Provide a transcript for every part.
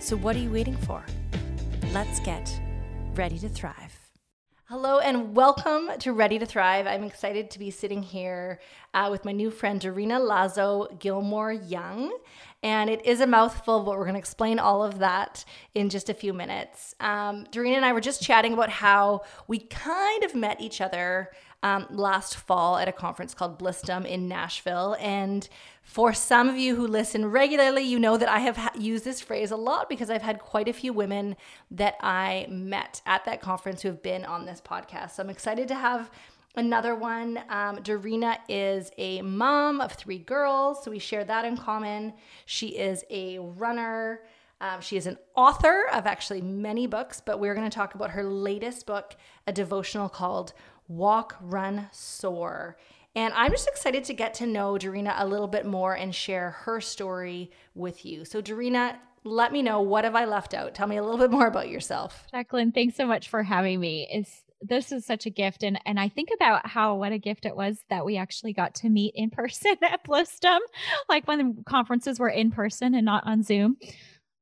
So, what are you waiting for? Let's get ready to thrive. Hello and welcome to Ready to Thrive. I'm excited to be sitting here uh, with my new friend Dorina Lazo Gilmore Young. And it is a mouthful, but we're going to explain all of that in just a few minutes. Um, and I were just chatting about how we kind of met each other um, last fall at a conference called Blissdom in Nashville. And for some of you who listen regularly, you know that I have ha- used this phrase a lot because I've had quite a few women that I met at that conference who have been on this podcast. So I'm excited to have another one. Um, Dorina is a mom of three girls, so we share that in common. She is a runner. Um, she is an author of actually many books, but we're going to talk about her latest book, a devotional called Walk, Run, Soar. And I'm just excited to get to know Dorina a little bit more and share her story with you. So, Dorina, let me know what have I left out? Tell me a little bit more about yourself. Jacqueline, thanks so much for having me. It's this is such a gift and and I think about how what a gift it was that we actually got to meet in person at Blissdom, like when the conferences were in person and not on Zoom.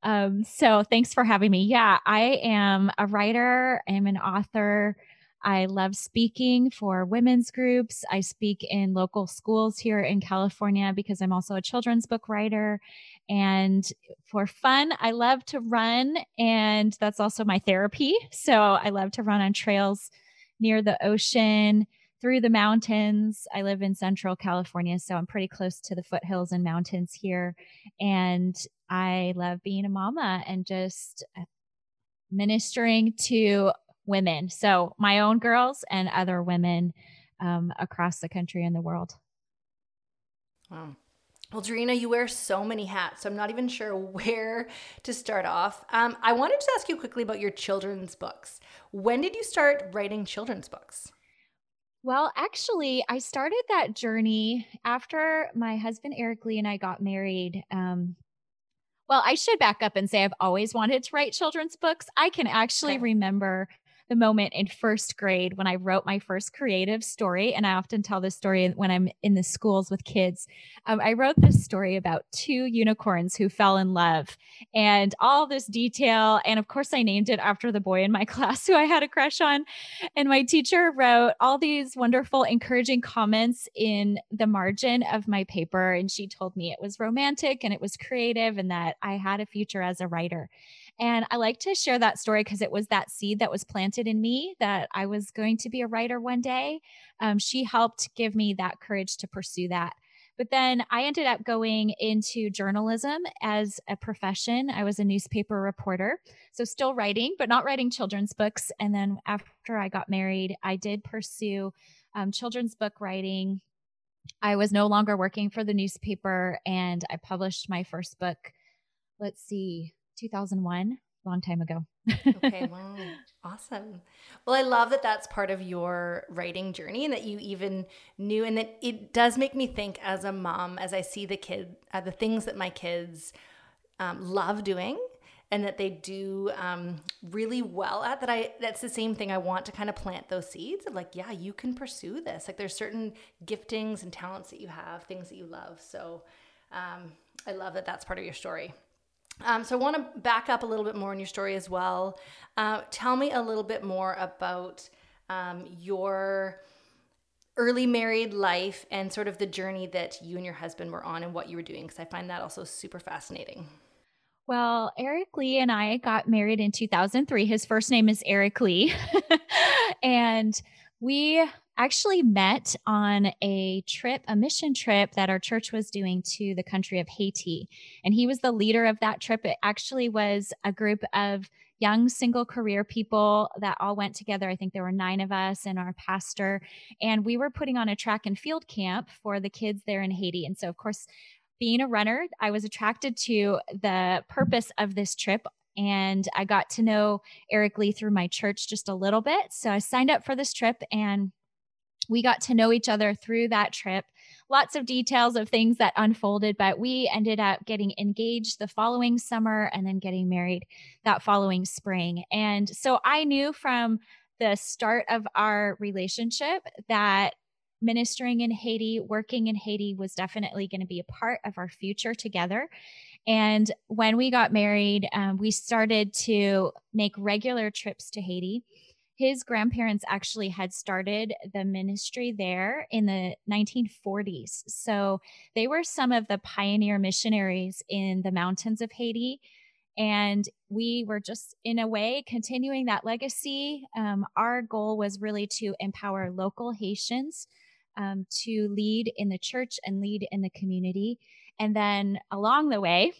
Um, so thanks for having me. Yeah, I am a writer, I'm an author. I love speaking for women's groups. I speak in local schools here in California because I'm also a children's book writer. And for fun, I love to run, and that's also my therapy. So I love to run on trails near the ocean, through the mountains. I live in central California, so I'm pretty close to the foothills and mountains here. And I love being a mama and just uh, ministering to women. So my own girls and other women um, across the country and the world. Wow. Well, Dorina, you wear so many hats, so I'm not even sure where to start off. Um, I wanted to ask you quickly about your children's books. When did you start writing children's books? Well, actually, I started that journey after my husband Eric Lee and I got married. Um, well, I should back up and say I've always wanted to write children's books. I can actually okay. remember the moment in first grade when I wrote my first creative story. And I often tell this story when I'm in the schools with kids. Um, I wrote this story about two unicorns who fell in love and all this detail. And of course, I named it after the boy in my class who I had a crush on. And my teacher wrote all these wonderful, encouraging comments in the margin of my paper. And she told me it was romantic and it was creative and that I had a future as a writer. And I like to share that story because it was that seed that was planted in me that I was going to be a writer one day. Um, she helped give me that courage to pursue that. But then I ended up going into journalism as a profession. I was a newspaper reporter, so still writing, but not writing children's books. And then after I got married, I did pursue um, children's book writing. I was no longer working for the newspaper and I published my first book. Let's see, 2001 long time ago. okay, wow. Awesome. Well, I love that that's part of your writing journey and that you even knew and that it does make me think as a mom as I see the kid uh, the things that my kids um, love doing and that they do um, really well at that I that's the same thing I want to kind of plant those seeds of like yeah, you can pursue this. Like there's certain giftings and talents that you have, things that you love. So um, I love that that's part of your story. Um, so I want to back up a little bit more in your story as well. Uh, tell me a little bit more about um, your early married life and sort of the journey that you and your husband were on and what you were doing, because I find that also super fascinating. Well, Eric Lee and I got married in 2003. His first name is Eric Lee. and we actually met on a trip, a mission trip that our church was doing to the country of Haiti. And he was the leader of that trip. It actually was a group of young single career people that all went together. I think there were nine of us and our pastor. And we were putting on a track and field camp for the kids there in Haiti. And so, of course, being a runner, I was attracted to the purpose of this trip. And I got to know Eric Lee through my church just a little bit. So I signed up for this trip and we got to know each other through that trip. Lots of details of things that unfolded, but we ended up getting engaged the following summer and then getting married that following spring. And so I knew from the start of our relationship that ministering in Haiti, working in Haiti was definitely going to be a part of our future together. And when we got married, um, we started to make regular trips to Haiti. His grandparents actually had started the ministry there in the 1940s. So they were some of the pioneer missionaries in the mountains of Haiti. And we were just, in a way, continuing that legacy. Um, our goal was really to empower local Haitians um, to lead in the church and lead in the community. And then along the way,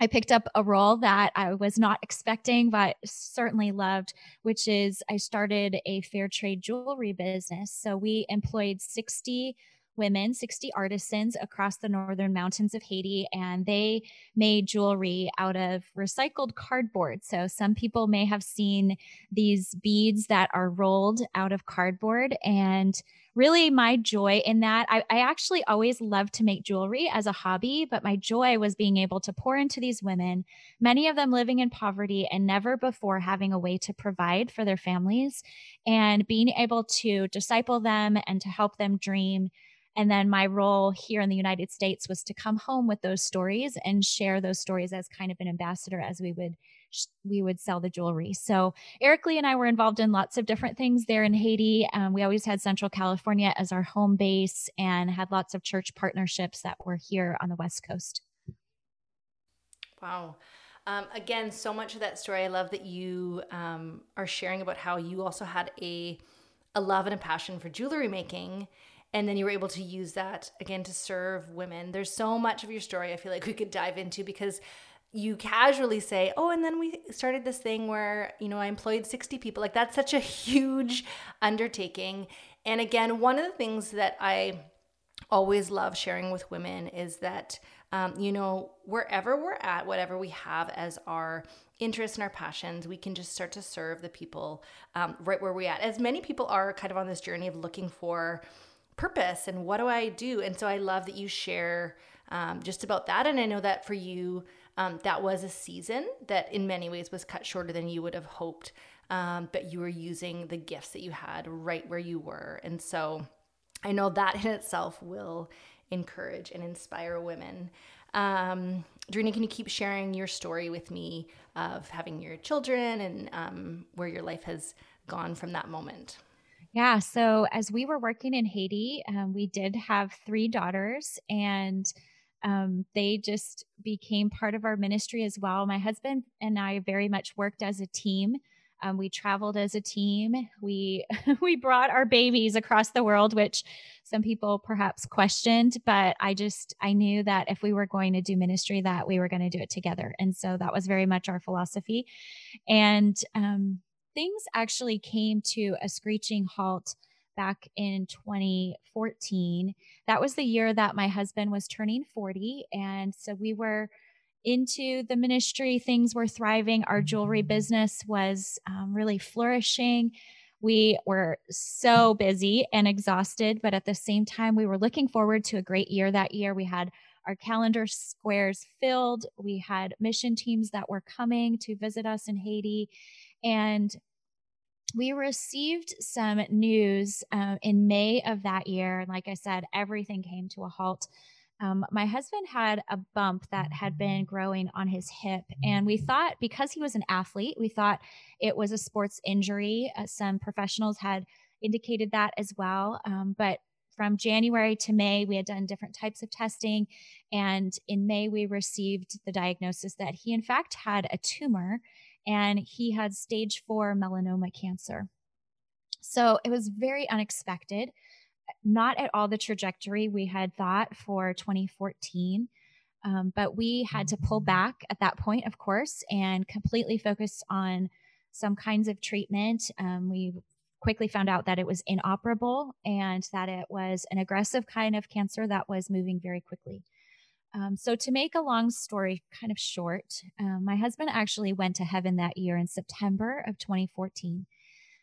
I picked up a role that I was not expecting, but certainly loved, which is I started a fair trade jewelry business. So we employed 60 women, 60 artisans across the northern mountains of Haiti, and they made jewelry out of recycled cardboard. So some people may have seen these beads that are rolled out of cardboard and really my joy in that I, I actually always loved to make jewelry as a hobby but my joy was being able to pour into these women many of them living in poverty and never before having a way to provide for their families and being able to disciple them and to help them dream and then my role here in the United States was to come home with those stories and share those stories as kind of an ambassador as we would we would sell the jewelry. So Eric Lee and I were involved in lots of different things there in Haiti. Um, we always had Central California as our home base and had lots of church partnerships that were here on the West Coast. Wow. Um, again, so much of that story. I love that you um, are sharing about how you also had a a love and a passion for jewelry making and then you were able to use that again to serve women. There's so much of your story I feel like we could dive into because you casually say, "Oh, and then we started this thing where, you know, I employed 60 people." Like that's such a huge undertaking. And again, one of the things that I always love sharing with women is that um, you know, wherever we're at, whatever we have as our interests and our passions, we can just start to serve the people um, right where we're at. As many people are kind of on this journey of looking for purpose and what do I do? And so I love that you share um, just about that. And I know that for you, um, that was a season that in many ways was cut shorter than you would have hoped. Um, but you were using the gifts that you had right where you were. And so I know that in itself will encourage and inspire women. Um, Dorina, can you keep sharing your story with me of having your children and um, where your life has gone from that moment? Yeah. So as we were working in Haiti, um, we did have three daughters, and um, they just became part of our ministry as well. My husband and I very much worked as a team. Um, we traveled as a team. We we brought our babies across the world, which some people perhaps questioned, but I just I knew that if we were going to do ministry, that we were going to do it together, and so that was very much our philosophy. And um, things actually came to a screeching halt back in 2014. That was the year that my husband was turning 40. And so we were into the ministry, things were thriving. Our jewelry business was um, really flourishing. We were so busy and exhausted, but at the same time, we were looking forward to a great year that year. We had our calendar squares filled. We had mission teams that were coming to visit us in Haiti. And we received some news uh, in May of that year. Like I said, everything came to a halt. Um, my husband had a bump that had been growing on his hip, and we thought because he was an athlete, we thought it was a sports injury. Uh, some professionals had indicated that as well. Um, but from January to May, we had done different types of testing. And in May, we received the diagnosis that he, in fact, had a tumor and he had stage four melanoma cancer. So it was very unexpected, not at all the trajectory we had thought for 2014. Um, but we had to pull back at that point, of course, and completely focus on some kinds of treatment. Um, we quickly found out that it was inoperable and that it was an aggressive kind of cancer that was moving very quickly. Um, so, to make a long story kind of short, um, my husband actually went to heaven that year in September of 2014.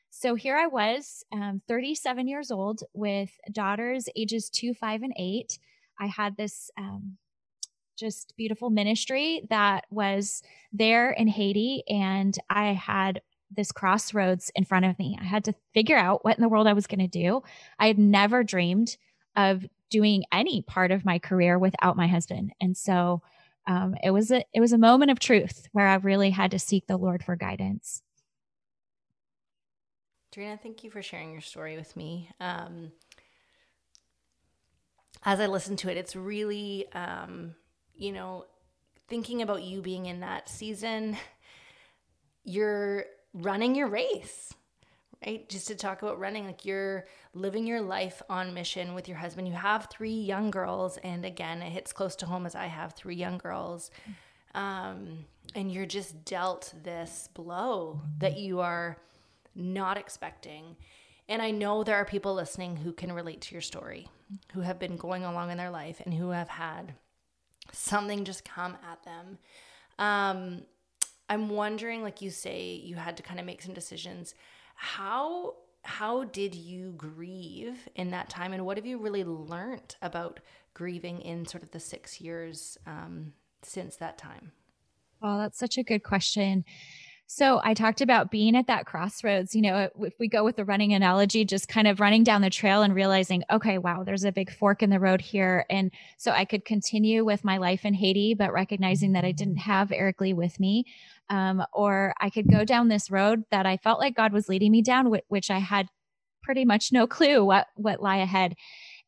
So, here I was, um, 37 years old, with daughters ages two, five, and eight. I had this um, just beautiful ministry that was there in Haiti, and I had this crossroads in front of me. I had to figure out what in the world I was going to do. I had never dreamed of doing any part of my career without my husband. And so um, it was a it was a moment of truth where I really had to seek the Lord for guidance. Trina, thank you for sharing your story with me. Um, as I listen to it, it's really, um, you know, thinking about you being in that season. You're running your race right? Just to talk about running, like you're living your life on mission with your husband. You have three young girls, and again, it hits close to home as I have three young girls. Um, and you're just dealt this blow that you are not expecting. And I know there are people listening who can relate to your story, who have been going along in their life and who have had something just come at them. Um, I'm wondering, like you say, you had to kind of make some decisions how how did you grieve in that time and what have you really learned about grieving in sort of the six years um, since that time well that's such a good question so I talked about being at that crossroads. You know, if we go with the running analogy, just kind of running down the trail and realizing, okay, wow, there's a big fork in the road here. And so I could continue with my life in Haiti, but recognizing that I didn't have Eric Lee with me. Um, or I could go down this road that I felt like God was leading me down, which I had pretty much no clue what what lie ahead.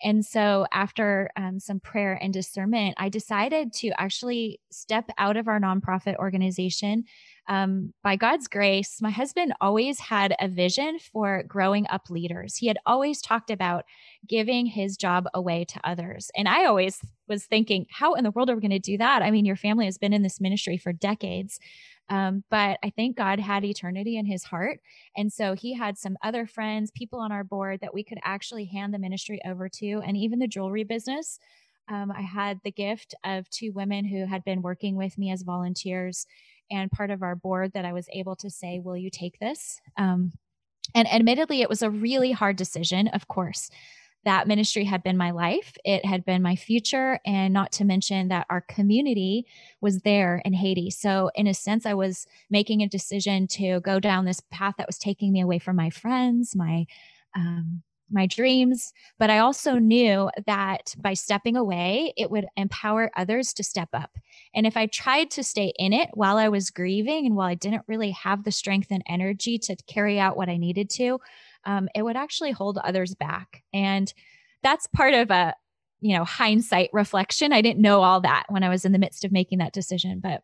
And so, after um, some prayer and discernment, I decided to actually step out of our nonprofit organization. Um, by God's grace, my husband always had a vision for growing up leaders. He had always talked about giving his job away to others. And I always was thinking, how in the world are we going to do that? I mean, your family has been in this ministry for decades. Um, but I think God had eternity in his heart. And so he had some other friends, people on our board that we could actually hand the ministry over to, and even the jewelry business. Um, I had the gift of two women who had been working with me as volunteers and part of our board that I was able to say, Will you take this? Um, and admittedly, it was a really hard decision, of course that ministry had been my life, it had been my future, and not to mention that our community was there in Haiti. So, in a sense, I was making a decision to go down this path that was taking me away from my friends, my um, my dreams, but I also knew that by stepping away, it would empower others to step up. And if I tried to stay in it while I was grieving and while I didn't really have the strength and energy to carry out what I needed to, um, it would actually hold others back. And that's part of a, you know, hindsight reflection. I didn't know all that when I was in the midst of making that decision, but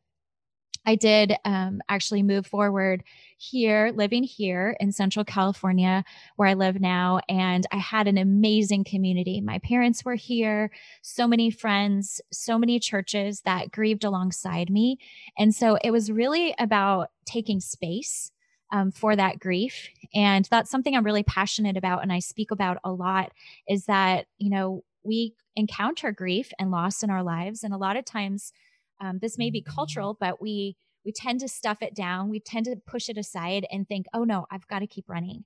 I did um, actually move forward here, living here in Central California, where I live now. And I had an amazing community. My parents were here, so many friends, so many churches that grieved alongside me. And so it was really about taking space um, for that grief. And that's something I'm really passionate about and I speak about a lot is that, you know, we encounter grief and loss in our lives. And a lot of times, um, this may be cultural, but we, we tend to stuff it down. We tend to push it aside and think, oh no, I've got to keep running.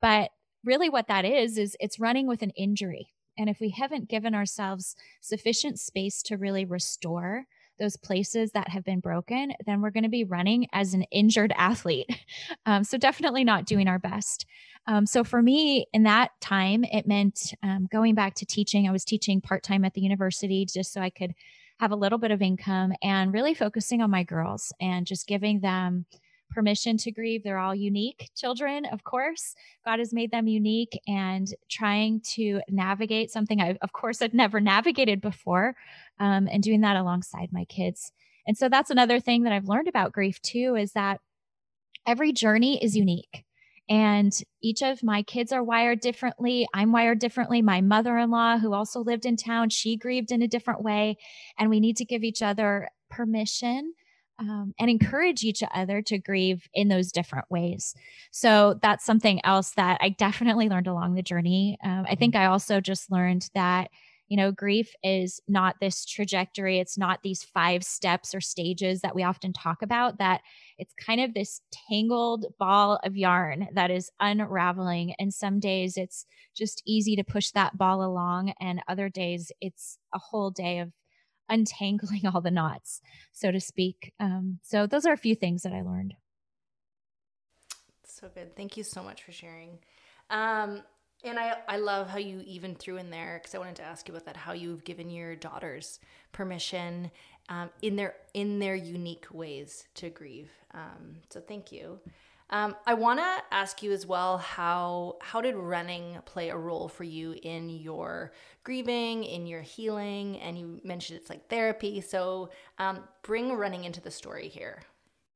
But really, what that is, is it's running with an injury. And if we haven't given ourselves sufficient space to really restore those places that have been broken, then we're going to be running as an injured athlete. Um, so, definitely not doing our best. Um, so, for me, in that time, it meant um, going back to teaching. I was teaching part time at the university just so I could have a little bit of income and really focusing on my girls and just giving them permission to grieve. They're all unique children, of course. God has made them unique and trying to navigate something I, of course, had never navigated before um, and doing that alongside my kids. And so that's another thing that I've learned about grief too is that every journey is unique. And each of my kids are wired differently. I'm wired differently. My mother in law, who also lived in town, she grieved in a different way. And we need to give each other permission um, and encourage each other to grieve in those different ways. So that's something else that I definitely learned along the journey. Um, I think mm-hmm. I also just learned that you know, grief is not this trajectory, it's not these five steps or stages that we often talk about, that it's kind of this tangled ball of yarn that is unraveling. And some days it's just easy to push that ball along, and other days it's a whole day of untangling all the knots, so to speak. Um, so, those are a few things that I learned. So good. Thank you so much for sharing. Um, and I, I love how you even threw in there because I wanted to ask you about that. How you've given your daughters permission um, in their in their unique ways to grieve. Um, so thank you. Um, I want to ask you as well how how did running play a role for you in your grieving, in your healing, and you mentioned it's like therapy. So um, bring running into the story here.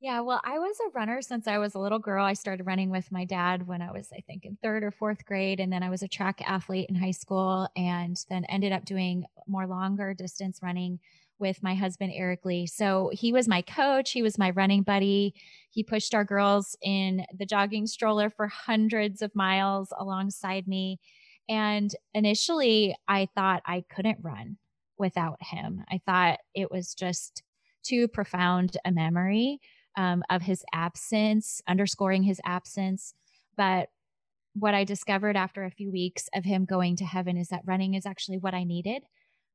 Yeah, well, I was a runner since I was a little girl. I started running with my dad when I was, I think, in third or fourth grade. And then I was a track athlete in high school and then ended up doing more longer distance running with my husband, Eric Lee. So he was my coach, he was my running buddy. He pushed our girls in the jogging stroller for hundreds of miles alongside me. And initially, I thought I couldn't run without him. I thought it was just too profound a memory um, of his absence, underscoring his absence. But what I discovered after a few weeks of him going to heaven is that running is actually what I needed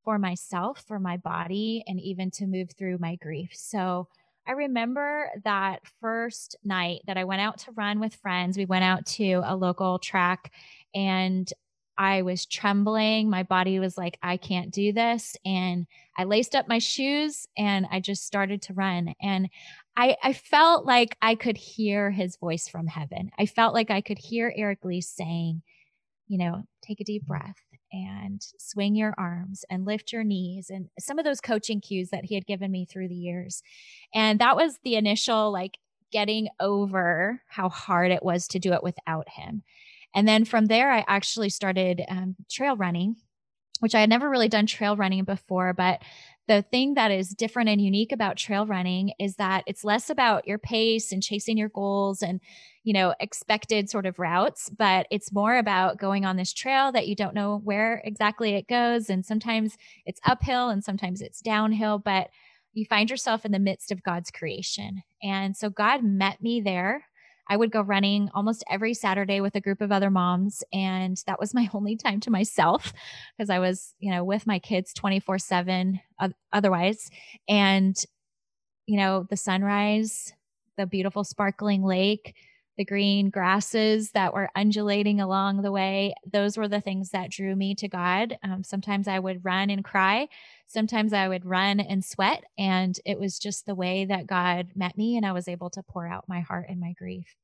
for myself, for my body, and even to move through my grief. So I remember that first night that I went out to run with friends. We went out to a local track and I was trembling. My body was like, I can't do this. And I laced up my shoes and I just started to run. And I, I felt like I could hear his voice from heaven. I felt like I could hear Eric Lee saying, you know, take a deep breath and swing your arms and lift your knees and some of those coaching cues that he had given me through the years. And that was the initial like getting over how hard it was to do it without him. And then from there, I actually started um, trail running, which I had never really done trail running before. But the thing that is different and unique about trail running is that it's less about your pace and chasing your goals and you know expected sort of routes but it's more about going on this trail that you don't know where exactly it goes and sometimes it's uphill and sometimes it's downhill but you find yourself in the midst of God's creation and so God met me there I would go running almost every Saturday with a group of other moms. And that was my only time to myself because I was, you know, with my kids 24 7 otherwise. And, you know, the sunrise, the beautiful sparkling lake, the green grasses that were undulating along the way. Those were the things that drew me to God. Um, sometimes I would run and cry. Sometimes I would run and sweat. And it was just the way that God met me, and I was able to pour out my heart and my grief.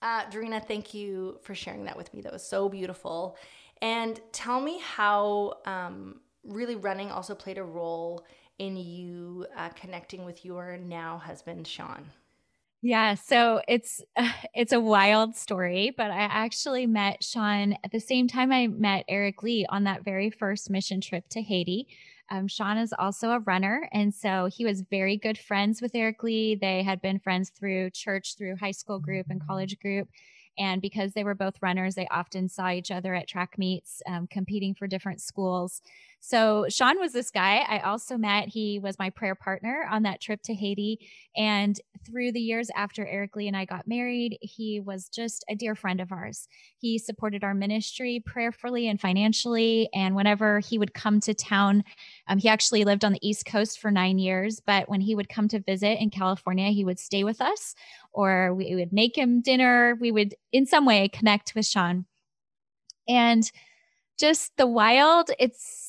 Uh, Dorina, thank you for sharing that with me. That was so beautiful. And tell me how um, really running also played a role in you uh, connecting with your now husband, Sean. Yeah, so it's uh, it's a wild story, but I actually met Sean at the same time I met Eric Lee on that very first mission trip to Haiti. Um, Sean is also a runner, and so he was very good friends with Eric Lee. They had been friends through church, through high school group and college group. And because they were both runners, they often saw each other at track meets, um, competing for different schools. So Sean was this guy I also met. He was my prayer partner on that trip to Haiti. And through the years after Eric Lee and I got married, he was just a dear friend of ours. He supported our ministry prayerfully and financially. And whenever he would come to town, um, he actually lived on the East Coast for nine years. But when he would come to visit in California, he would stay with us or we would make him dinner. We would, in some way, connect with Sean. And just the wild, it's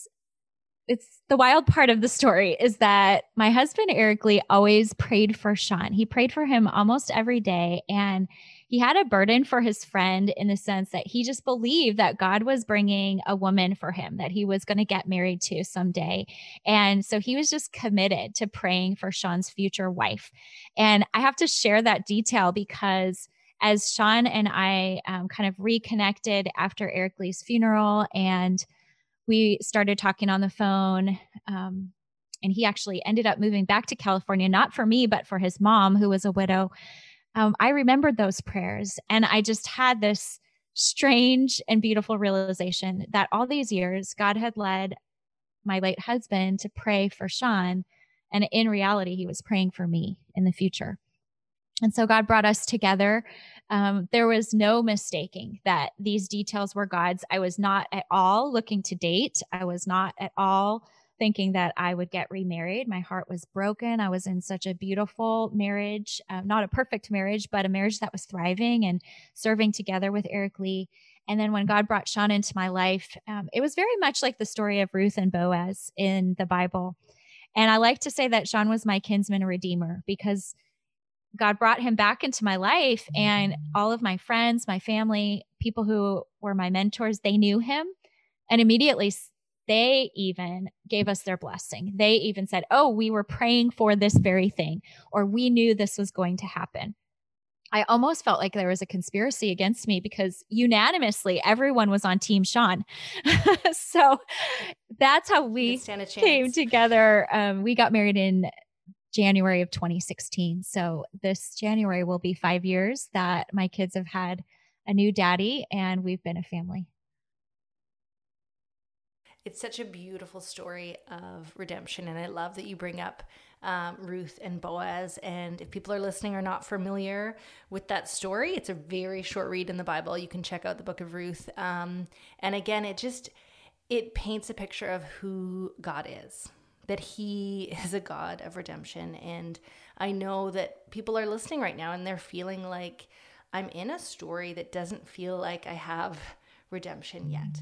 it's the wild part of the story is that my husband Eric Lee always prayed for Sean. He prayed for him almost every day and he had a burden for his friend in the sense that he just believed that God was bringing a woman for him that he was going to get married to someday. And so he was just committed to praying for Sean's future wife. And I have to share that detail because as Sean and I um, kind of reconnected after Eric Lee's funeral and we started talking on the phone. Um, and he actually ended up moving back to California, not for me, but for his mom, who was a widow. Um, I remembered those prayers and I just had this strange and beautiful realization that all these years, God had led my late husband to pray for Sean. And in reality, he was praying for me in the future. And so God brought us together. Um, there was no mistaking that these details were God's. I was not at all looking to date. I was not at all thinking that I would get remarried. My heart was broken. I was in such a beautiful marriage, uh, not a perfect marriage, but a marriage that was thriving and serving together with Eric Lee. And then when God brought Sean into my life, um, it was very much like the story of Ruth and Boaz in the Bible. And I like to say that Sean was my kinsman redeemer because God brought him back into my life and all of my friends, my family, people who were my mentors, they knew him. And immediately they even gave us their blessing. They even said, Oh, we were praying for this very thing, or we knew this was going to happen. I almost felt like there was a conspiracy against me because unanimously everyone was on Team Sean. so that's how we came together. Um, we got married in January of 2016. So this January will be five years that my kids have had a new daddy and we've been a family. It's such a beautiful story of redemption. And I love that you bring up um, Ruth and Boaz. And if people are listening are not familiar with that story, it's a very short read in the Bible. You can check out the book of Ruth. Um, and again, it just it paints a picture of who God is. That he is a God of redemption. And I know that people are listening right now and they're feeling like I'm in a story that doesn't feel like I have redemption yet.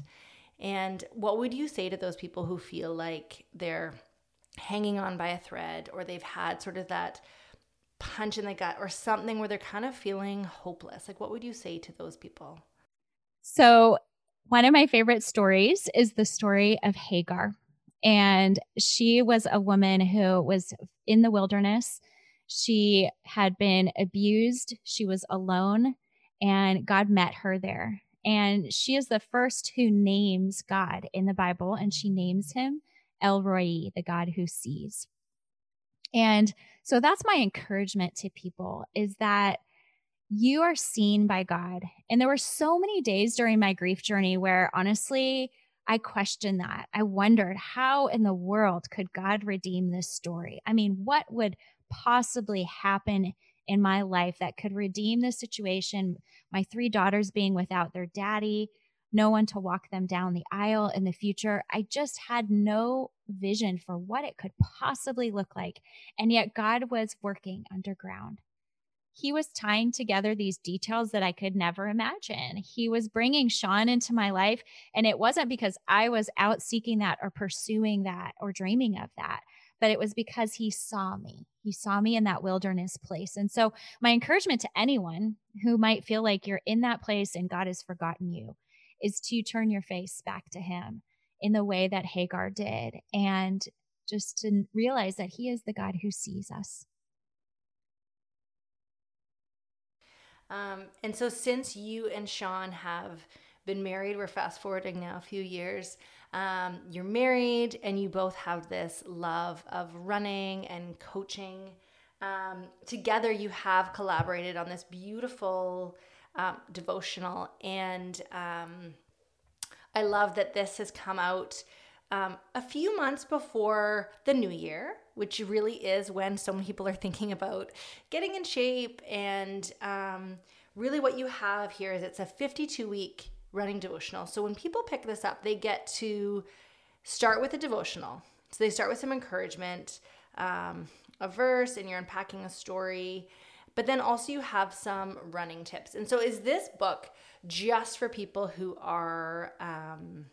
And what would you say to those people who feel like they're hanging on by a thread or they've had sort of that punch in the gut or something where they're kind of feeling hopeless? Like, what would you say to those people? So, one of my favorite stories is the story of Hagar. And she was a woman who was in the wilderness. She had been abused, she was alone, and God met her there. And she is the first who names God in the Bible, and she names him El Roi, the God who sees. And so that's my encouragement to people is that you are seen by God. And there were so many days during my grief journey where honestly, I questioned that. I wondered how in the world could God redeem this story? I mean, what would possibly happen in my life that could redeem this situation. My three daughters being without their daddy, no one to walk them down the aisle in the future. I just had no vision for what it could possibly look like. And yet God was working underground. He was tying together these details that I could never imagine. He was bringing Sean into my life. And it wasn't because I was out seeking that or pursuing that or dreaming of that but it was because he saw me. He saw me in that wilderness place. And so, my encouragement to anyone who might feel like you're in that place and God has forgotten you is to turn your face back to him in the way that Hagar did and just to realize that he is the God who sees us. Um, and so, since you and Sean have been married, we're fast forwarding now a few years um, you're married and you both have this love of running and coaching. Um, together, you have collaborated on this beautiful um, devotional, and um, I love that this has come out um, a few months before the new year, which really is when so many people are thinking about getting in shape. And um, really, what you have here is it's a 52 week running devotional. So when people pick this up, they get to start with a devotional. So they start with some encouragement, um, a verse, and you're unpacking a story. But then also you have some running tips. And so is this book just for people who are um,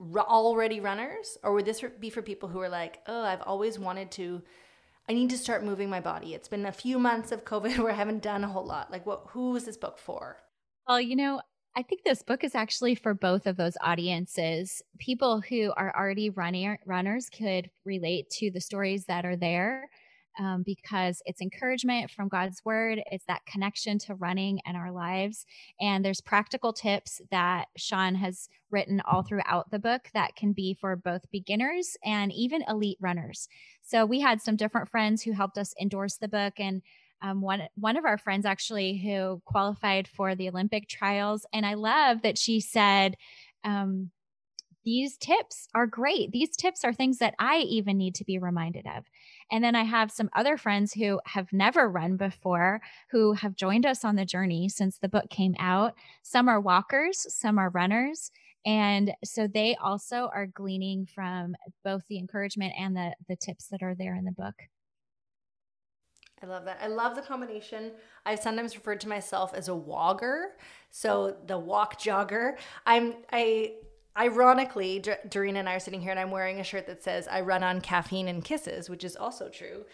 already runners, or would this be for people who are like, oh, I've always wanted to? I need to start moving my body. It's been a few months of COVID where I haven't done a whole lot. Like, what? Who is this book for? Well, you know, I think this book is actually for both of those audiences. People who are already running runners could relate to the stories that are there um, because it's encouragement from God's word. It's that connection to running and our lives. And there's practical tips that Sean has written all throughout the book that can be for both beginners and even elite runners. So we had some different friends who helped us endorse the book and um, one one of our friends actually who qualified for the Olympic trials, and I love that she said, um, "These tips are great. These tips are things that I even need to be reminded of." And then I have some other friends who have never run before who have joined us on the journey since the book came out. Some are walkers, some are runners. And so they also are gleaning from both the encouragement and the, the tips that are there in the book. I love that. I love the combination. I've sometimes referred to myself as a wogger. So the walk jogger. I'm I ironically, D- Doreen and I are sitting here and I'm wearing a shirt that says I run on caffeine and kisses, which is also true.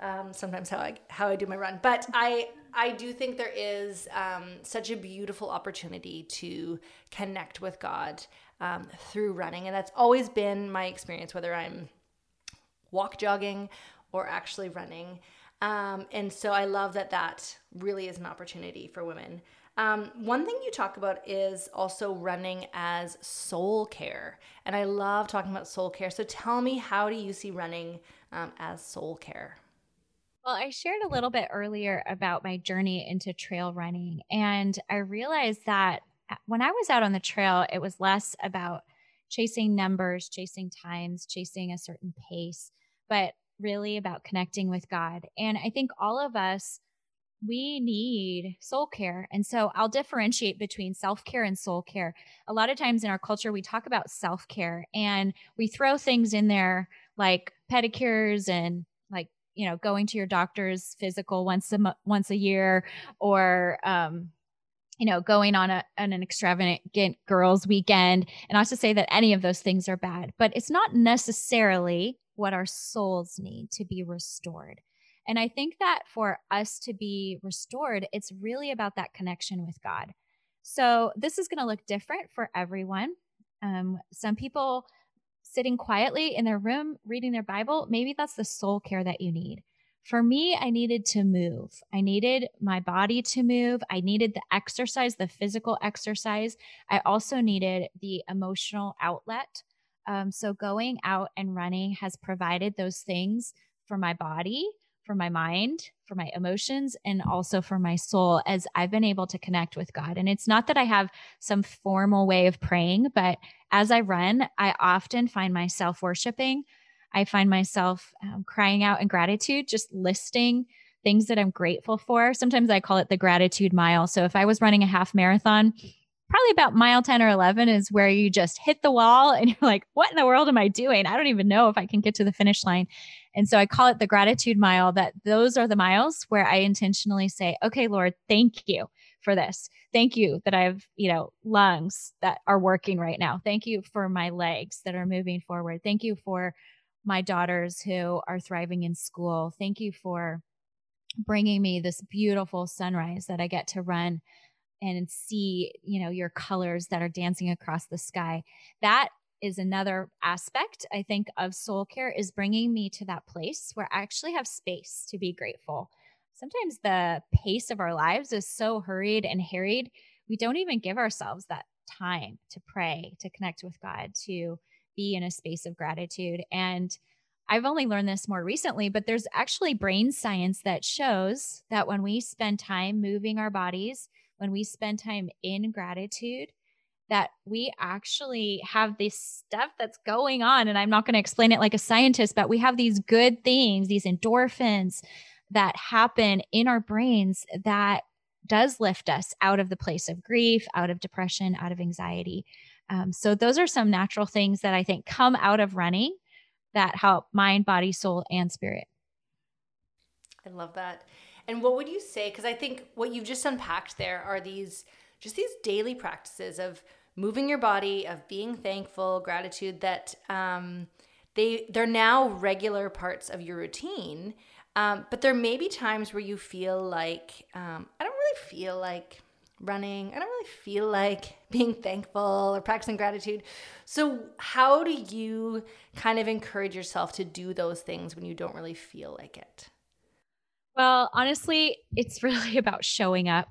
Um, sometimes how I how I do my run, but I I do think there is um, such a beautiful opportunity to connect with God um, through running, and that's always been my experience, whether I'm walk jogging or actually running. Um, and so I love that that really is an opportunity for women. Um, one thing you talk about is also running as soul care. And I love talking about soul care. So tell me, how do you see running um, as soul care? Well, I shared a little bit earlier about my journey into trail running. And I realized that uh, when I was out on the trail, it was less about chasing numbers, chasing times, chasing a certain pace, but really about connecting with God. And I think all of us we need soul care. And so I'll differentiate between self care and soul care. A lot of times in our culture, we talk about self care and we throw things in there like pedicures and like, you know, going to your doctor's physical once a, once a year or, um, you know, going on a on an extravagant girls' weekend, and not to say that any of those things are bad, but it's not necessarily what our souls need to be restored. And I think that for us to be restored, it's really about that connection with God. So this is going to look different for everyone. Um, some people sitting quietly in their room reading their Bible, maybe that's the soul care that you need. For me, I needed to move. I needed my body to move. I needed the exercise, the physical exercise. I also needed the emotional outlet. Um, so, going out and running has provided those things for my body for my mind, for my emotions, and also for my soul as I've been able to connect with God. And it's not that I have some formal way of praying, but as I run, I often find myself worshiping. I find myself um, crying out in gratitude, just listing things that I'm grateful for. Sometimes I call it the gratitude mile. So if I was running a half marathon, probably about mile 10 or 11 is where you just hit the wall and you're like, what in the world am I doing? I don't even know if I can get to the finish line. And so I call it the gratitude mile that those are the miles where I intentionally say, okay, Lord, thank you for this. Thank you that I have, you know, lungs that are working right now. Thank you for my legs that are moving forward. Thank you for my daughters who are thriving in school. Thank you for bringing me this beautiful sunrise that I get to run and see, you know, your colors that are dancing across the sky. That is another aspect i think of soul care is bringing me to that place where i actually have space to be grateful. Sometimes the pace of our lives is so hurried and harried we don't even give ourselves that time to pray to connect with god to be in a space of gratitude. And I've only learned this more recently, but there's actually brain science that shows that when we spend time moving our bodies, when we spend time in gratitude, that we actually have this stuff that's going on. And I'm not going to explain it like a scientist, but we have these good things, these endorphins that happen in our brains that does lift us out of the place of grief, out of depression, out of anxiety. Um, so, those are some natural things that I think come out of running that help mind, body, soul, and spirit. I love that. And what would you say? Because I think what you've just unpacked there are these just these daily practices of moving your body, of being thankful, gratitude that um, they they're now regular parts of your routine. Um, but there may be times where you feel like um, I don't really feel like running. I don't really feel like being thankful or practicing gratitude. So, how do you kind of encourage yourself to do those things when you don't really feel like it? Well, honestly, it's really about showing up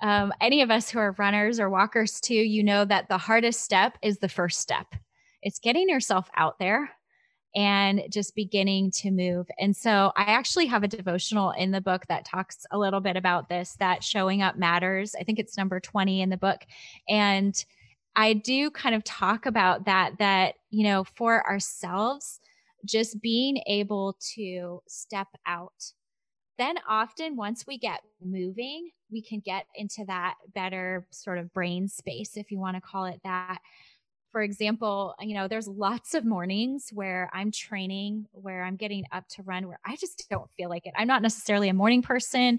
um, any of us who are runners or walkers too, you know that the hardest step is the first step. It's getting yourself out there and just beginning to move. And so I actually have a devotional in the book that talks a little bit about this that showing up matters. I think it's number 20 in the book. And I do kind of talk about that, that, you know, for ourselves, just being able to step out. Then often once we get moving, we can get into that better sort of brain space, if you want to call it that, for example, you know, there's lots of mornings where I'm training, where I'm getting up to run, where I just don't feel like it. I'm not necessarily a morning person,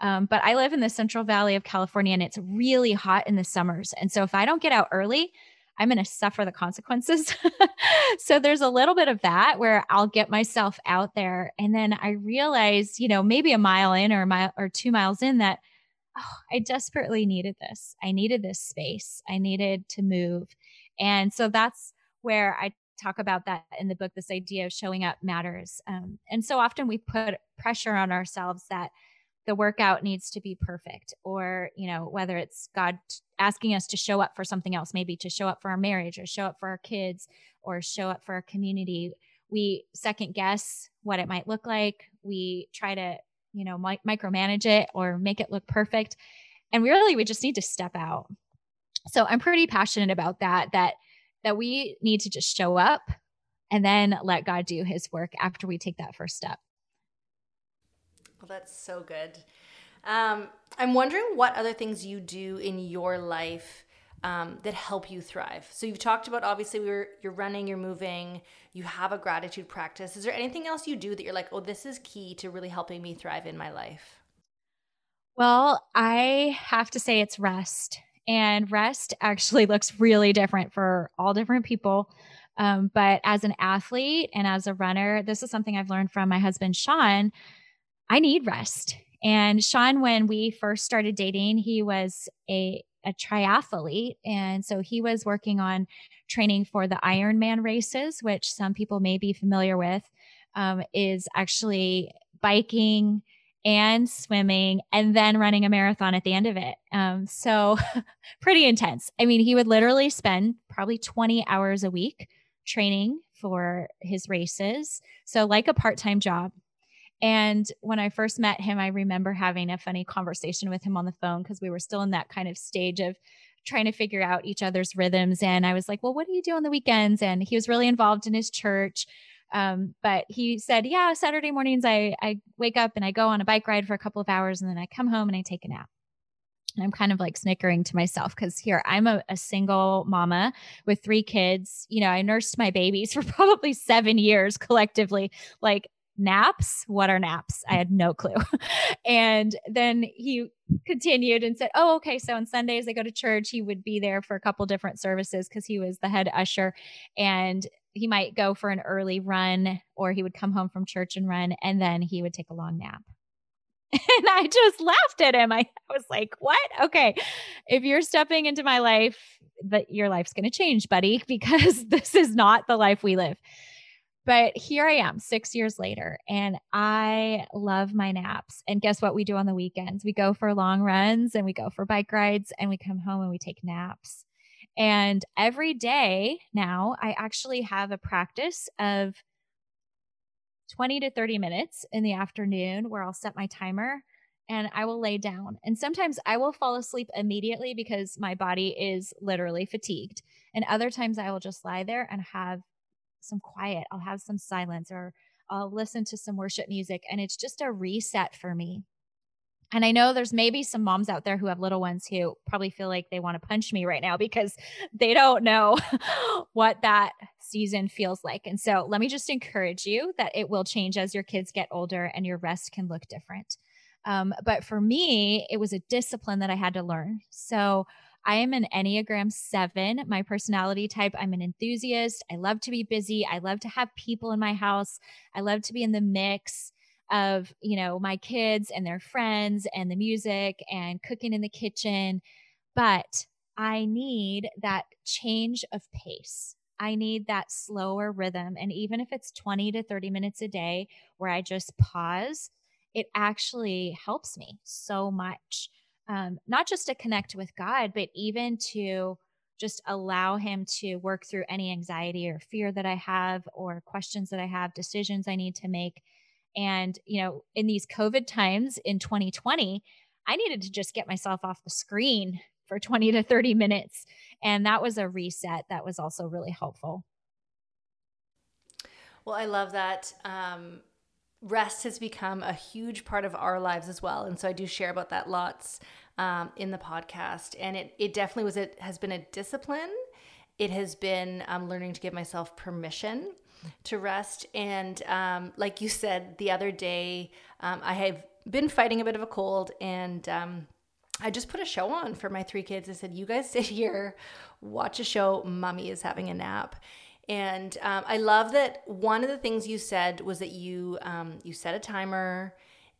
um, but I live in the Central Valley of California and it's really hot in the summers. And so if I don't get out early, I'm going to suffer the consequences. so there's a little bit of that where I'll get myself out there. And then I realize, you know, maybe a mile in or a mile or two miles in that, oh, I desperately needed this. I needed this space. I needed to move. And so that's where I talk about that in the book this idea of showing up matters. Um, and so often we put pressure on ourselves that the workout needs to be perfect or you know whether it's god asking us to show up for something else maybe to show up for our marriage or show up for our kids or show up for our community. We second guess what it might look like. We try to you know mi- micromanage it or make it look perfect. And really we just need to step out. So i'm pretty passionate about that that that we need to just show up and then let god do his work after we take that first step well that's so good um, i'm wondering what other things you do in your life um, that help you thrive so you've talked about obviously we are you're running you're moving you have a gratitude practice is there anything else you do that you're like oh this is key to really helping me thrive in my life well i have to say it's rest and rest actually looks really different for all different people. Um, but as an athlete and as a runner, this is something I've learned from my husband, Sean. I need rest. And Sean, when we first started dating, he was a, a triathlete. And so he was working on training for the Ironman races, which some people may be familiar with, um, is actually biking and swimming and then running a marathon at the end of it. Um, so pretty intense. I mean, he would literally spend probably 20 hours a week training for his races. So, like a part time job. And when I first met him, I remember having a funny conversation with him on the phone because we were still in that kind of stage of trying to figure out each other's rhythms. And I was like, Well, what do you do on the weekends? And he was really involved in his church. Um, but he said, yeah, Saturday mornings I, I wake up and I go on a bike ride for a couple of hours and then I come home and I take a nap. And I'm kind of like snickering to myself because here I'm a, a, single mama with three kids. You know, I nursed my babies for probably seven years collectively. Like naps, what are naps? I had no clue. and then he continued and said, Oh, okay. So on Sundays they go to church. He would be there for a couple different services because he was the head usher. And he might go for an early run or he would come home from church and run and then he would take a long nap. And I just laughed at him. I was like, "What? Okay. If you're stepping into my life, that your life's going to change, buddy, because this is not the life we live." But here I am 6 years later and I love my naps. And guess what we do on the weekends? We go for long runs and we go for bike rides and we come home and we take naps. And every day now, I actually have a practice of 20 to 30 minutes in the afternoon where I'll set my timer and I will lay down. And sometimes I will fall asleep immediately because my body is literally fatigued. And other times I will just lie there and have some quiet. I'll have some silence or I'll listen to some worship music. And it's just a reset for me. And I know there's maybe some moms out there who have little ones who probably feel like they want to punch me right now because they don't know what that season feels like. And so let me just encourage you that it will change as your kids get older and your rest can look different. Um, but for me, it was a discipline that I had to learn. So I am an Enneagram 7, my personality type. I'm an enthusiast. I love to be busy. I love to have people in my house. I love to be in the mix of, you know, my kids and their friends and the music and cooking in the kitchen. But I need that change of pace. I need that slower rhythm. And even if it's 20 to 30 minutes a day where I just pause, it actually helps me so much. Um, not just to connect with God, but even to just allow him to work through any anxiety or fear that I have or questions that I have, decisions I need to make. And, you know, in these COVID times in 2020, I needed to just get myself off the screen for 20 to 30 minutes. And that was a reset that was also really helpful. Well, I love that. Um, rest has become a huge part of our lives as well. And so I do share about that lots um, in the podcast. And it, it definitely was, it has been a discipline. It has been um, learning to give myself permission to rest. And um, like you said the other day, um, I have been fighting a bit of a cold and um, I just put a show on for my three kids. I said, You guys sit here, watch a show. Mommy is having a nap. And um, I love that one of the things you said was that you um, you set a timer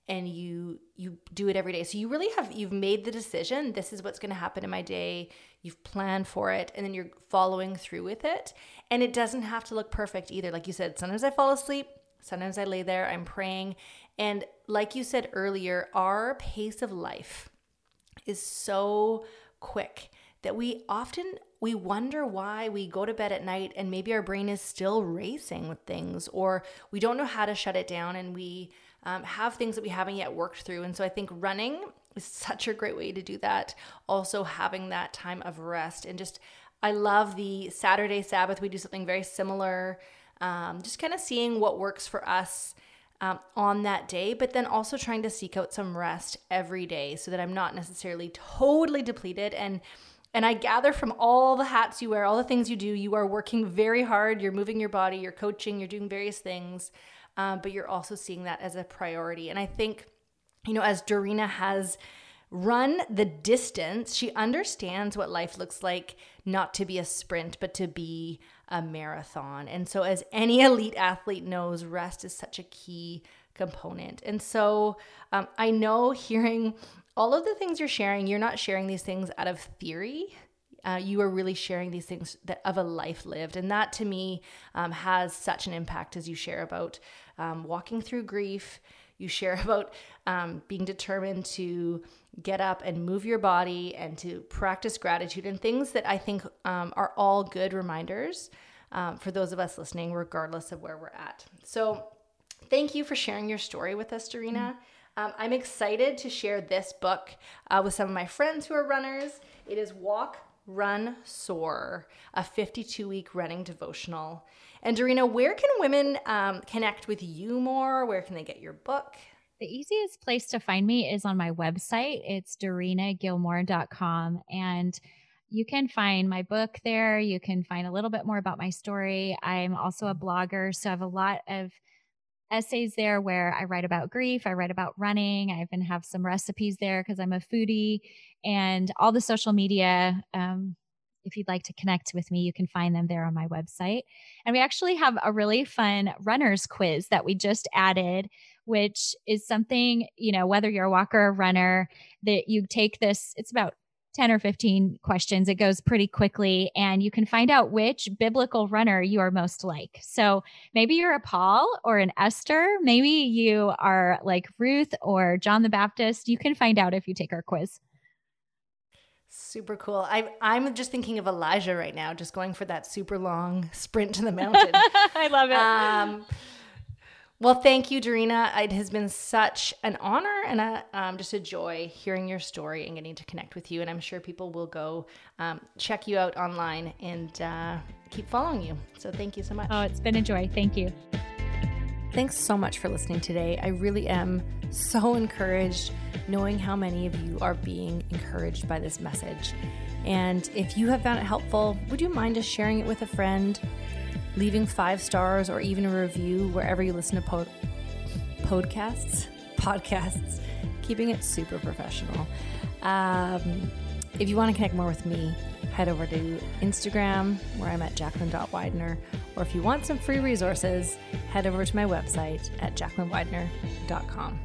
and you you do it every day. So you really have you've made the decision. This is what's going to happen in my day. You've planned for it, and then you're following through with it. And it doesn't have to look perfect either. Like you said, sometimes I fall asleep. Sometimes I lay there. I'm praying, and like you said earlier, our pace of life is so quick that we often we wonder why we go to bed at night and maybe our brain is still racing with things or we don't know how to shut it down and we um, have things that we haven't yet worked through. And so i think running is such a great way to do that. Also having that time of rest and just i love the saturday sabbath. We do something very similar um, just kind of seeing what works for us um, on that day, but then also trying to seek out some rest every day so that I'm not necessarily totally depleted and and I gather from all the hats you wear, all the things you do, you are working very hard. You're moving your body, you're coaching, you're doing various things, um, but you're also seeing that as a priority. And I think, you know, as Dorina has run the distance, she understands what life looks like not to be a sprint, but to be a marathon. And so, as any elite athlete knows, rest is such a key component. And so, um, I know hearing all of the things you're sharing, you're not sharing these things out of theory. Uh, you are really sharing these things that of a life lived, and that to me um, has such an impact as you share about um, walking through grief. You share about um, being determined to get up and move your body and to practice gratitude and things that I think um, are all good reminders um, for those of us listening, regardless of where we're at. So, thank you for sharing your story with us, Dorina. Mm-hmm. Um, I'm excited to share this book uh, with some of my friends who are runners. It is Walk, Run, Soar, a 52 week running devotional. And Dorina, where can women um, connect with you more? Where can they get your book? The easiest place to find me is on my website. It's dorinagilmore.com. And you can find my book there. You can find a little bit more about my story. I'm also a blogger, so I have a lot of essays there where I write about grief, I write about running, I even have some recipes there because I'm a foodie, and all the social media. Um, if you'd like to connect with me, you can find them there on my website. And we actually have a really fun runners quiz that we just added, which is something, you know, whether you're a walker or runner, that you take this, it's about 10 or 15 questions. It goes pretty quickly, and you can find out which biblical runner you are most like. So maybe you're a Paul or an Esther. Maybe you are like Ruth or John the Baptist. You can find out if you take our quiz. Super cool. I, I'm just thinking of Elijah right now, just going for that super long sprint to the mountain. I love it. Um, well, thank you, Dorina. It has been such an honor and a, um, just a joy hearing your story and getting to connect with you. And I'm sure people will go um, check you out online and uh, keep following you. So thank you so much. Oh, it's been a joy. Thank you. Thanks so much for listening today. I really am so encouraged knowing how many of you are being encouraged by this message. And if you have found it helpful, would you mind just sharing it with a friend? Leaving five stars or even a review wherever you listen to po- podcasts, podcasts, keeping it super professional. Um, if you want to connect more with me, head over to Instagram where I'm at jacqueline.widener. Or if you want some free resources, head over to my website at jacquelinewidener.com.